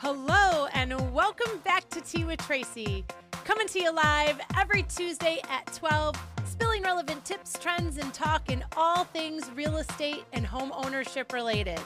Hello, and welcome back to Tea with Tracy. Coming to you live every Tuesday at 12, spilling relevant tips, trends, and talk in all things real estate and home ownership related.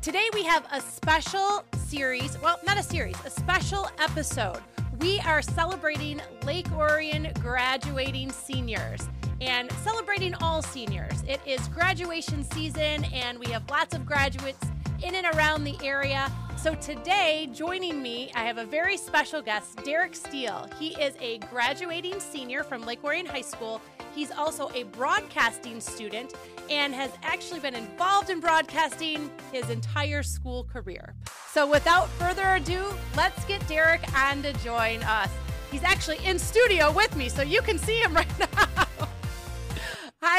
Today we have a special series, well, not a series, a special episode. We are celebrating Lake Orion graduating seniors and celebrating all seniors. It is graduation season, and we have lots of graduates in and around the area. So today, joining me, I have a very special guest, Derek Steele. He is a graduating senior from Lake Orion High School. He's also a broadcasting student and has actually been involved in broadcasting his entire school career. So without further ado, let's get Derek on to join us. He's actually in studio with me, so you can see him right now.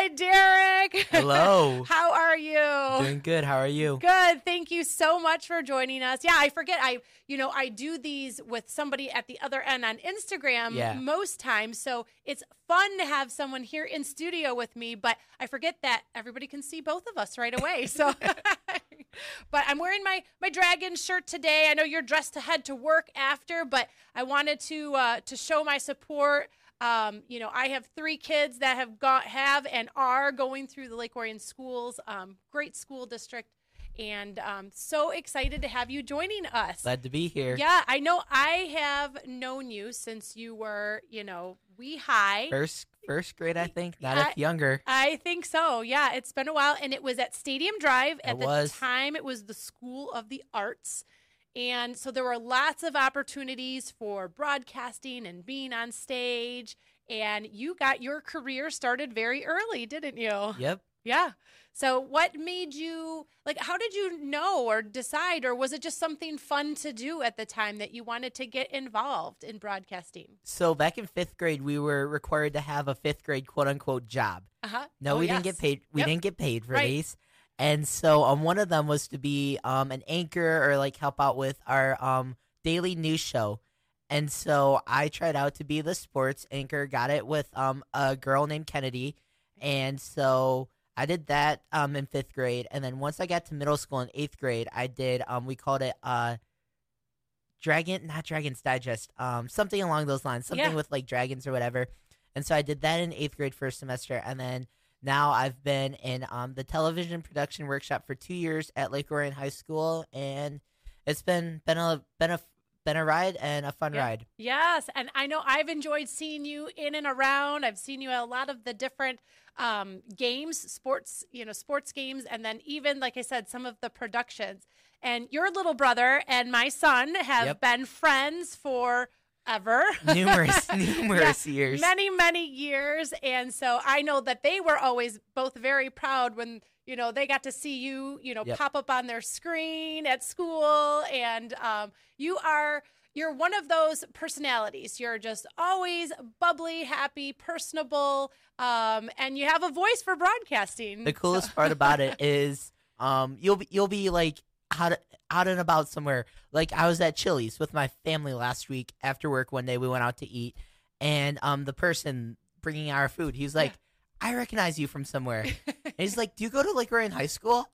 Hi, Derek. Hello. How are you? Doing good. How are you? Good. Thank you so much for joining us. Yeah, I forget. I, you know, I do these with somebody at the other end on Instagram Yeah. most times. So it's fun to have someone here in studio with me, but I forget that everybody can see both of us right away. So, but I'm wearing my, my dragon shirt today. I know you're dressed to head to work after, but I wanted to, uh, to show my support. Um, you know, I have three kids that have got have and are going through the Lake Orion schools. Um, great school district, and um, so excited to have you joining us. Glad to be here. Yeah, I know. I have known you since you were, you know, wee high. First first grade, I think. Not I- if younger. I think so. Yeah, it's been a while, and it was at Stadium Drive. At It the was. time, it was the School of the Arts. And so there were lots of opportunities for broadcasting and being on stage. And you got your career started very early, didn't you? Yep. Yeah. So what made you like how did you know or decide or was it just something fun to do at the time that you wanted to get involved in broadcasting? So back in fifth grade, we were required to have a fifth grade quote unquote job. Uh-huh. No, Oh, we didn't get paid. We Yep. didn't get paid for Right. these. And so um, one of them was to be um, an anchor or like help out with our um, daily news show. And so I tried out to be the sports anchor, got it with um, a girl named Kennedy. And so I did that um, in fifth grade. And then once I got to middle school in eighth grade, I did, um, we called it uh, Dragon, not Dragon's Digest, um, something along those lines, something Yeah. with like dragons or whatever. And so I did that in eighth grade first semester. And then now I've been in um, the television production workshop for two years at Lake Orion High School, and it's been been a been a been a ride and a fun Yeah. ride. Yes, and I know I've enjoyed seeing you in and around. I've seen you at a lot of the different um, games, sports, you know, sports games, and then even like I said, some of the productions. And your little brother and my son have Yep. been friends for ever. Numerous, numerous years. many many years and so i know that they were always both very proud when you know they got to see you you know Yep. pop up on their screen at school and um, you are you're one of those personalities you're just always bubbly happy personable um, and you have a voice for broadcasting the coolest part about it is um you'll be you'll be like out out and about somewhere. Like I was at Chili's with my family last week after work one day. We went out to eat, and um the person bringing our food, he's like, "I recognize you from somewhere." and he's like, "Do you go to Lake Orion High School?"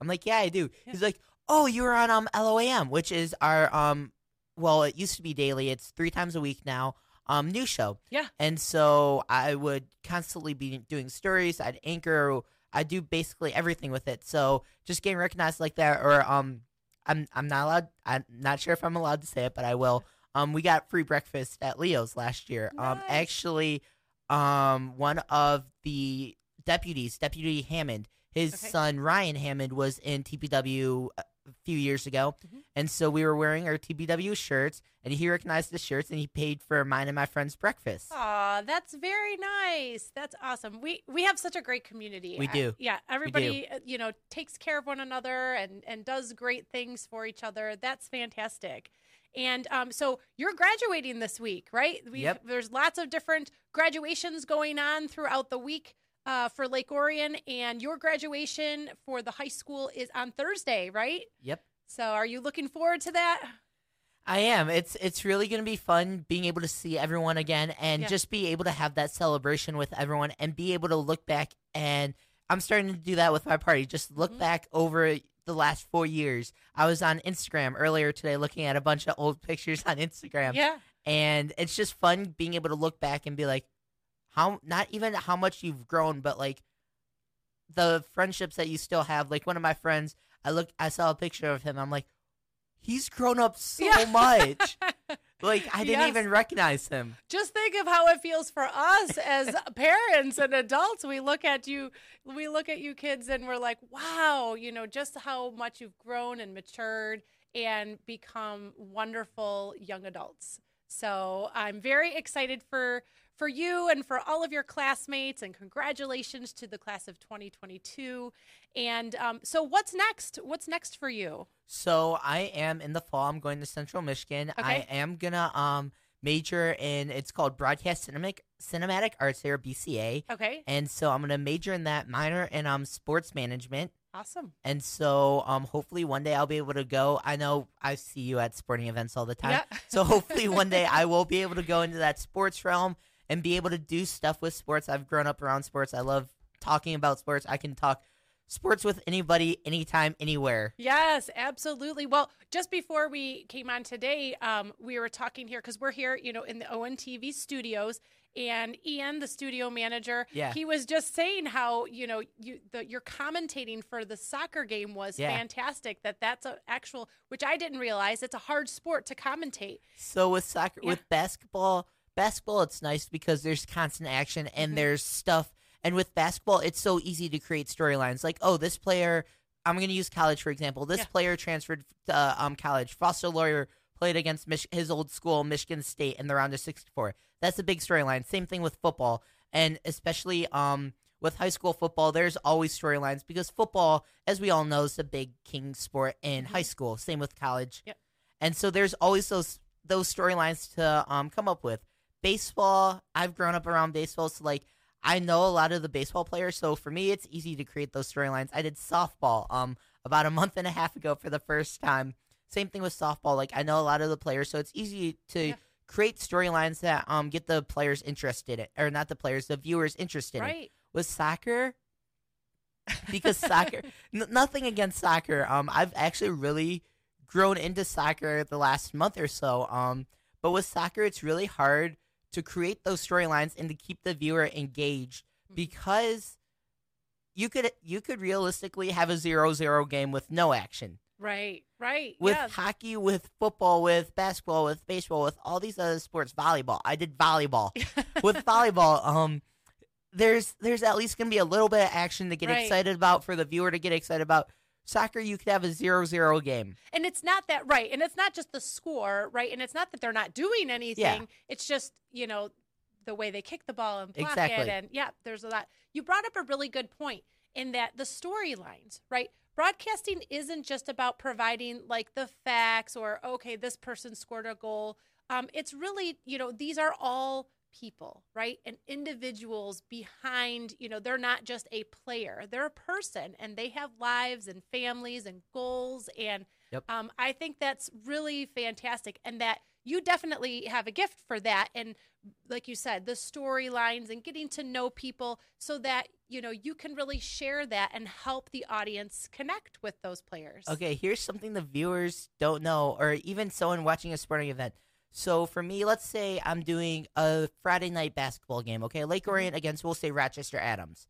I'm like, "Yeah, I do." He's like, "Oh, you were on um LOAM, which is our um well, it used to be daily. It's three times a week now. Um, new show. Yeah. And so I would constantly be doing stories. I'd anchor. I do basically everything with it. So just getting recognized like that, or um, I'm I'm not allowed. I'm not sure if I'm allowed to say it, but I will. Um, we got free breakfast at Leo's last year. Um, actually, um, one of the deputies, Deputy Hammond, his Okay. son Ryan Hammond was in TPW a few years ago, Mhm. and so we were wearing our TPW shirts, and he recognized the shirts, and he paid for mine and my friend's breakfast. Aw, that's very nice. That's awesome. We we have such a great community. We I- do. yeah, everybody uh, you know takes care of one another and and does great things for each other. That's fantastic. And um, so you're graduating this week, right? We've, Yep. There's lots of different graduations going on throughout the week uh, for Lake Orion, and your graduation for the high school is on Thursday, right? Yep. So are you looking forward to that? I am. It's it's really gonna be fun being able to see everyone again and Yeah. just be able to have that celebration with everyone and be able to look back and I'm starting to do that with my party. Just look Mhm. back over the last four years. I was on Instagram earlier today looking at a bunch of old pictures on Instagram. Yeah. And it's just fun being able to look back and be like, how, not even how much you've grown, but like the friendships that you still have. Like one of my friends, I look, I saw a picture of him. I'm like, he's grown up so Yeah. much. Like I didn't Yes. even recognize him. Just think of how it feels for us as parents and adults. We look at you, we look at you kids, and we're like, wow, you know, just how much you've grown and matured and become wonderful young adults. So I'm very excited for for you and for all of your classmates, and congratulations to the class of 2022. And um, so, what's next? What's next for you? So I am in the fall. I'm going to Central Michigan. I am gonna um major in it's called Broadcast Cinematic Cinematic Arts there, BCA. Okay, And so I'm gonna major in that, minor in um sports management. awesome. And so um hopefully one day I'll be able to go. I know I see you at sporting events all the time. Yeah. So hopefully one day I will be able to go into that sports realm and be able to do stuff with sports. I've grown up around sports. I love talking about sports. I can talk sports with anybody, anytime, anywhere. Yes, absolutely. Well, just before we came on today, um, we were talking here because we're here, you know, in the ONTV studios, and Ian, the studio manager, Yeah. he was just saying how you know you the your commentating for the soccer game was Yeah. fantastic. That that's a actual, which I didn't realize, it's a hard sport to commentate. So with soccer, Yeah. with basketball, basketball it's nice because there's constant action and Mhm. there's stuff. And with basketball, it's so easy to create storylines. Like, oh, this player, I'm going to use college for example. This Yeah. player transferred to uh, um college. Foster Loyer played against Mich- his old school, Michigan State, in the round of 64. That's a big storyline. Same thing with football, and especially um with high school football, there's always storylines because football, as we all know, is a big king sport in Mhm. high school. Same with college. Yep. And so there's always those those storylines to um come up with. Baseball, I've grown up around baseball, so like I know a lot of the baseball players. So for me, it's easy to create those storylines. I did softball um about a month and a half ago for the first time. Same thing with softball. Like I know a lot of the players, so it's easy to Yeah. create storylines that um get the players interested in, or not the players, the viewers interested in Right. with soccer because soccer n- nothing against soccer um i've actually really grown into soccer the last month or so um but with soccer it's really hard to create those storylines and to keep the viewer engaged Mhm. because you could you could realistically have a 0-0 game with no action Right. Right. with yeah. hockey with football with basketball with baseball with all these other sports volleyball i did volleyball with volleyball, um, there's there's at least gonna be a little bit of action to get Right. excited about for the viewer to get excited about. Soccer, you could have a zero-zero game. And it's not that right. And it's not just the score, right? And it's not that they're not doing anything. yeah. It's just, you know, the way they kick the ball and block it. And yeah, there's a lot. You brought up a really good point in that the storylines, right? Broadcasting isn't just about providing like the facts or, okay, this person scored a goal. Um, it's really, you know, these are all people, right? And individuals behind, you know, they're not just a player, they're a person and they have lives and families and goals. And Yep. um, I think that's really fantastic. And that you definitely have a gift for that. And like you said, the storylines and getting to know people so that, you know, you can really share that and help the audience connect with those players. Okay, here's something the viewers don't know, or even someone watching a sporting event. So for me, let's say I'm doing a Friday night basketball game. Okay, Lake Orion against we'll say Rochester Adams,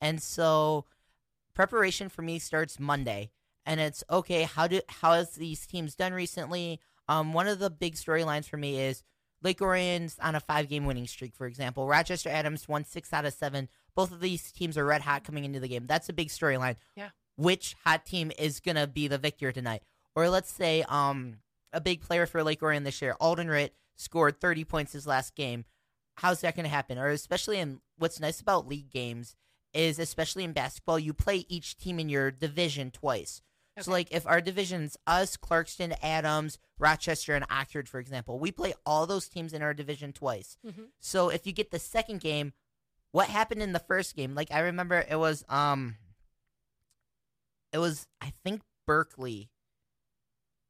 and so preparation for me starts Monday, and it's okay. How do how has these teams done recently? Um, one of the big storylines for me is Lake Orion's on a five game winning streak, for example. Rochester Adams won six out of seven. Both of these teams are red hot coming into the game. That's a big storyline. Yeah. Which hot team is gonna be the victor tonight? Or let's say um a big player for Lake Orion this year, Alden Ritt, scored 30 points his last game. How's that going to happen? Or especially in what's nice about league games is especially in basketball, you play each team in your division twice. So like if our divisions us, Clarkston, Adams, Rochester, and Oxford, for example, we play all those teams in our division twice. Mhm. So if you get the second game, what happened in the first game? Like I remember it was um it was I think Berkley.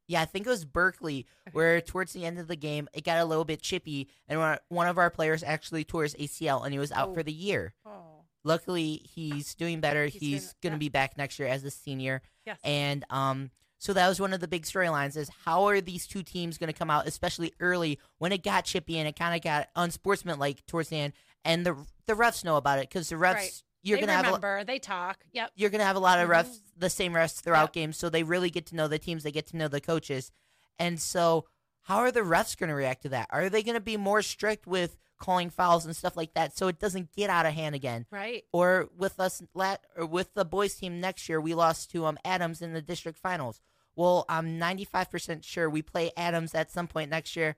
Yeah, I think it was Berkley where towards the end of the game it got a little bit chippy and one- of our players actually tore his ACL and he was out Oh. for the year. Oh. luckily he's doing better. He's He's, going to yeah. be back next year as a senior. Yes. And um, so that was one of the big storylines: is how are these two teams going to come out, especially early when it got chippy and it kind of got unsportsmanlike towards the end, and the the refs know about it because the refs Right. You're they going to have a, remember. they talk. Yep. you're to have a lot of refs, the same refs throughout Yep. games, so they really get to know the teams. They get to know the coaches, and so how are the refs going to react to that? Are they going to be more strict with calling fouls and stuff like that, so it doesn't get out of hand again? Right. Or with us, lat, or with the boys team next year, we lost to um Adams in the district finals. Well, I'm 95% sure we play Adams at some point next year.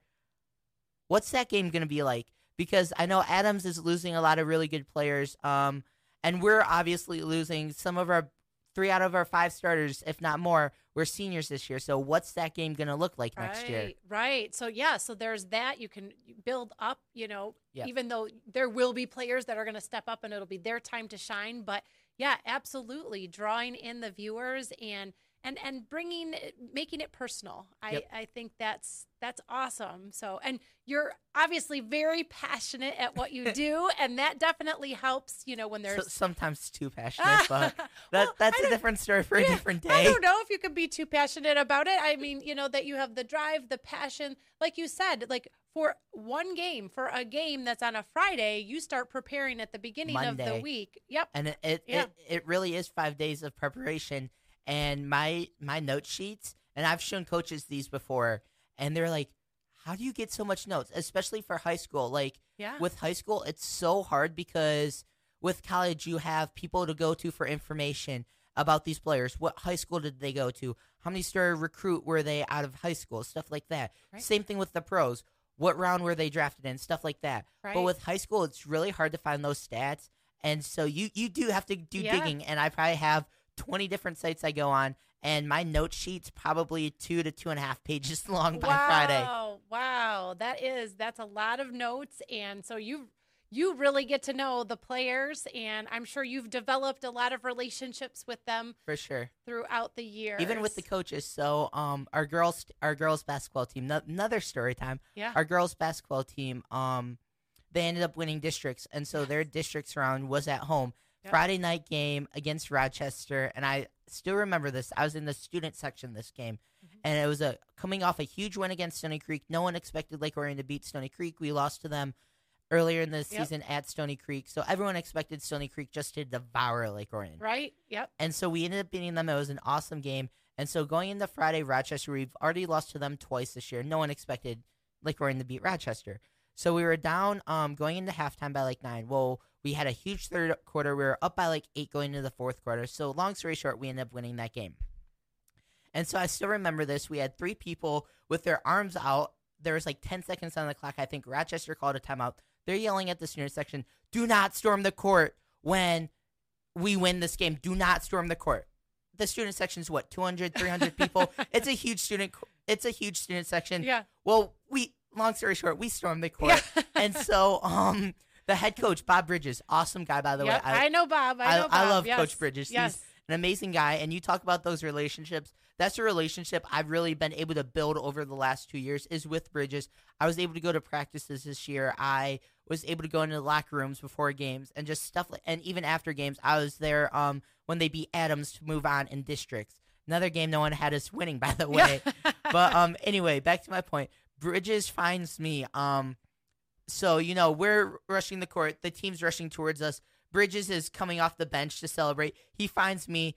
What's that game going to be like? Because I know Adams is losing a lot of really good players, um, and we're obviously losing some of our three out of our five starters, if not more. We're seniors this year, so what's that game going to look like next year? Right, right. So yeah, so there's that you can build up. You know, Yeah. even though there will be players that are going to step up and it'll be their time to shine. But yeah, absolutely, drawing in the viewers and and and bringing making it personal. I Yep. I think that's that's awesome. So and you're obviously very passionate at what you do, and that definitely helps. You know, when So, there's sometimes too passionate, but that, Well, that's I a different story for a different day. I don't know if you could be too passionate about it. I mean, you know, that you have the drive, the passion, like you said, like for one game, for a game that's on a Friday, you start preparing at the beginning of the week. Yep. and it it, Yeah. it it really is five days of preparation and my my note sheets and i've shown coaches these before and they're like how do you get so much notes especially for high school like Yeah. with high school it's so hard because with college you have people to go to for information about these players what high school did they go to how many star recruit were they out of high school stuff like that Right. same thing with the pros what round were they drafted in stuff like that right. but with high school, it's really hard to find those stats, and so you you do have to do Yeah. digging. And I probably have twenty different sites I go on, and my note sheet's probably two to two and a half pages long by wow. Friday. Wow. Wow, that is that's a lot of notes. And so you you really get to know the players and I'm sure you've developed a lot of relationships with them For sure, throughout the year. even with the coaches. So, um, our girls, our girls basketball team. no- Another story time. Yeah. Our girls basketball team, um, they ended up winning districts, and so their districts round was at home. Yep. Friday night game against Rochester, and I still remember this. I was in the student section this game, Mhm. and it was a coming off a huge win against Stony Creek. No one expected Lake Orion to beat Stony Creek. We lost to them earlier in the Yep. season at Stony Creek, so everyone expected Stony Creek just to devour Lake Orion. Right? Yep. And so we ended up beating them. It was an awesome game. And so going into Friday, Rochester, we've already lost to them twice this year. No one expected Lake Orion to beat Rochester. So we were down um, going into halftime by like nine. Well, we had a huge third quarter. We were up by like eight going into the fourth quarter. So long story short, we ended up winning that game. And so I still remember this. We had three people with their arms out. There was like 10 seconds on the clock. I think Rochester called a timeout. They're yelling at the student section, do not storm the court when we win this game. Do not storm the court. The student section is what, 200, 300 people? It's a huge student it's a huge student section. Yeah. Well, we long story short, we stormed the court. Yeah. and so um the head coach, Bob Bridges, awesome guy by the Yep, way. I, know Bob. I I- know Bob. I love yes. Coach Bridges. He's- an amazing guy and you talk about those relationships that's a relationship i've really been able to build over the last two years is with bridges i was able to go to practices this year i was able to go into the locker rooms before games and just stuff like and even after games i was there um when they beat adams to move on in districts another game no one had us winning by the way but um anyway back to my point bridges finds me um so you know we're rushing the court the team's rushing towards us bridges is coming off the bench to celebrate he finds me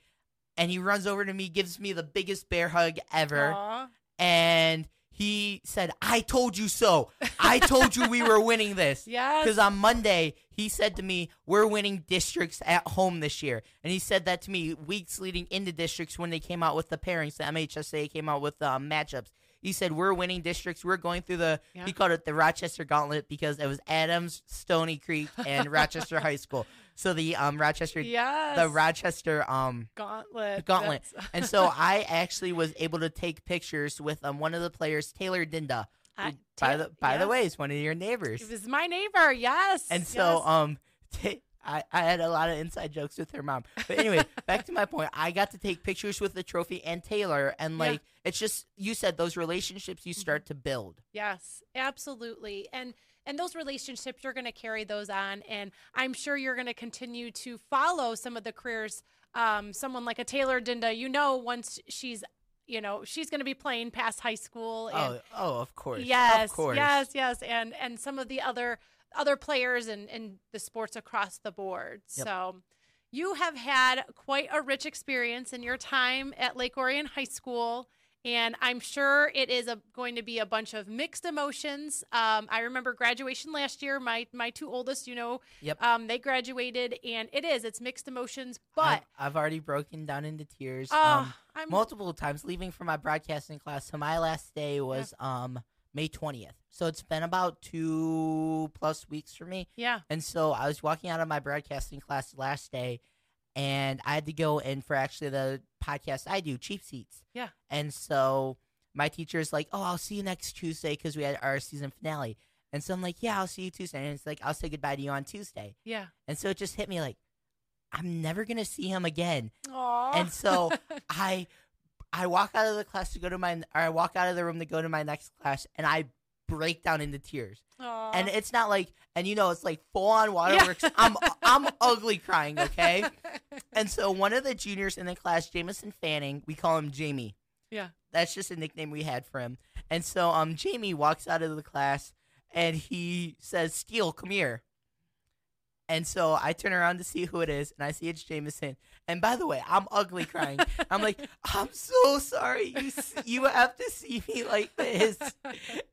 and he runs over to me gives me the biggest bear hug ever Aw. and he said i told you so i told you we were winning this Yeah. because on Monday he said to me, "We're winning districts at home this year," and he said that to me weeks leading into districts when they came out with the pairings. The MHSA came out with um, matchups. He said, "We're winning districts. We're going through the." Yeah. He called it the Rochester Gauntlet because it was Adams, Stony Creek, and Rochester High School. So the um Rochester, yes. the Rochester um gauntlet. gauntlet. And so I actually was able to take pictures with um one of the players, Taylor Dinda. I- by Ta- the by the way, is one of your neighbors. It was my neighbor. Yes. And so, yes. um, t- I, I had a lot of inside jokes with her mom. But anyway, back to my point. I got to take pictures with the trophy and Taylor, and Yeah. like it's just you said those relationships you start to build. Yes, absolutely. And and those relationships you're going to carry those on and i'm sure you're going to continue to follow some of the careers um, someone like a taylor dinda you know once she's you know she's going to be playing past high school and oh, oh, of course. yes of course. yes yes and and some of the other other players and in the sports across the board Yep. so you have had quite a rich experience in your time at lake orion high school and i'm sure it is a, going to be a bunch of mixed emotions um, i remember graduation last year my my two oldest you know Yep. um, they graduated and it is it's mixed emotions but I've, I've already broken down into tears. oh um, i'm multiple times leaving for my broadcasting class. So my last day was um May twentieth. So it's been about two plus weeks for me. yeah And so I was walking out of my broadcasting class last day, and I had to go in for actually the podcast I do, Cheap Seats. Yeah. And so my teacher's like, "Oh, I'll see you next Tuesday because we had our season finale." And so I'm like, "Yeah, I'll see you Tuesday." And it's like, "I'll say goodbye to you on Tuesday." yeah And so it just hit me like, I'm never gonna see him again. Aww. And so I I walk out of the class to go to my or I walk out of the room to go to my next class and I break down into tears. Aw. And it's not like and you know it's like full on Yeah. waterworks. I'm I'm ugly crying, okay? And so one of the juniors in the class, Jameson Fanning, we call him Jamie. Yeah. That's just a nickname we had for him. And so um Jamie walks out of the class and he says, Steele, come here. And so I turn around to see who it is, and I see it's Jameson. And by the way, I'm ugly crying. I'm like, I'm so sorry. You you have to see me like this.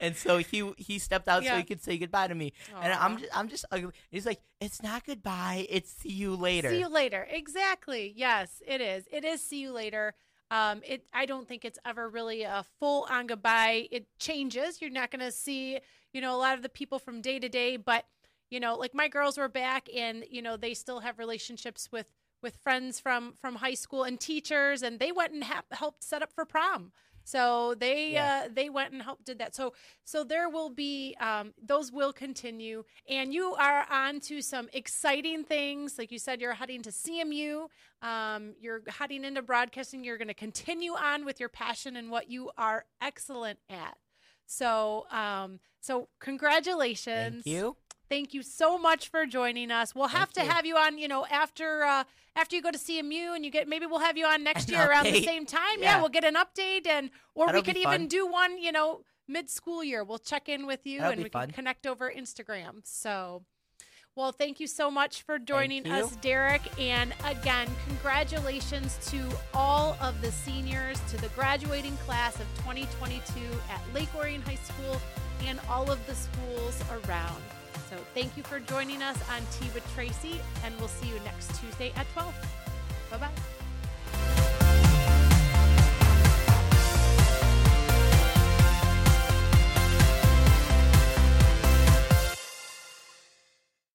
And so he he stepped out so he could say goodbye to me. And I'm just I'm just ugly. He's like, it's not goodbye. It's see you later. See you later. Exactly. Yes, it is. It is see you later. Um, it. I don't think it's ever really a full on goodbye. It changes. You're not going to see, you know, a lot of the people from day to day, but you know, like my girls were back, and you know, they still have relationships with with friends from from high school and teachers, and they went and ha- helped set up for prom. So they Yeah. uh, they went and helped did that. So so there will be um, those will continue, and you are on to some exciting things. Like you said, you're heading to CMU. Um, you're heading into broadcasting. You're going to continue on with your passion and what you are excellent at. So um, so congratulations. Thank you. Thank you so much for joining us. We'll have Thank to you. have you on, you know, after uh after you go to CMU and you get maybe we'll have you on next An year around the same time. Yeah. Yeah. we'll get an update and or That'll we could even do one, you know, mid school year. We'll check in with you That'll and we fun. can connect over Instagram. So well, thank you so much for joining us, Derek. And again, congratulations to all of the seniors, to the graduating class of 2022 at Lake Orion High School and all of the schools around. So thank you for joining us on Tea with Tracy, and we'll see you next Tuesday at 12. Bye bye.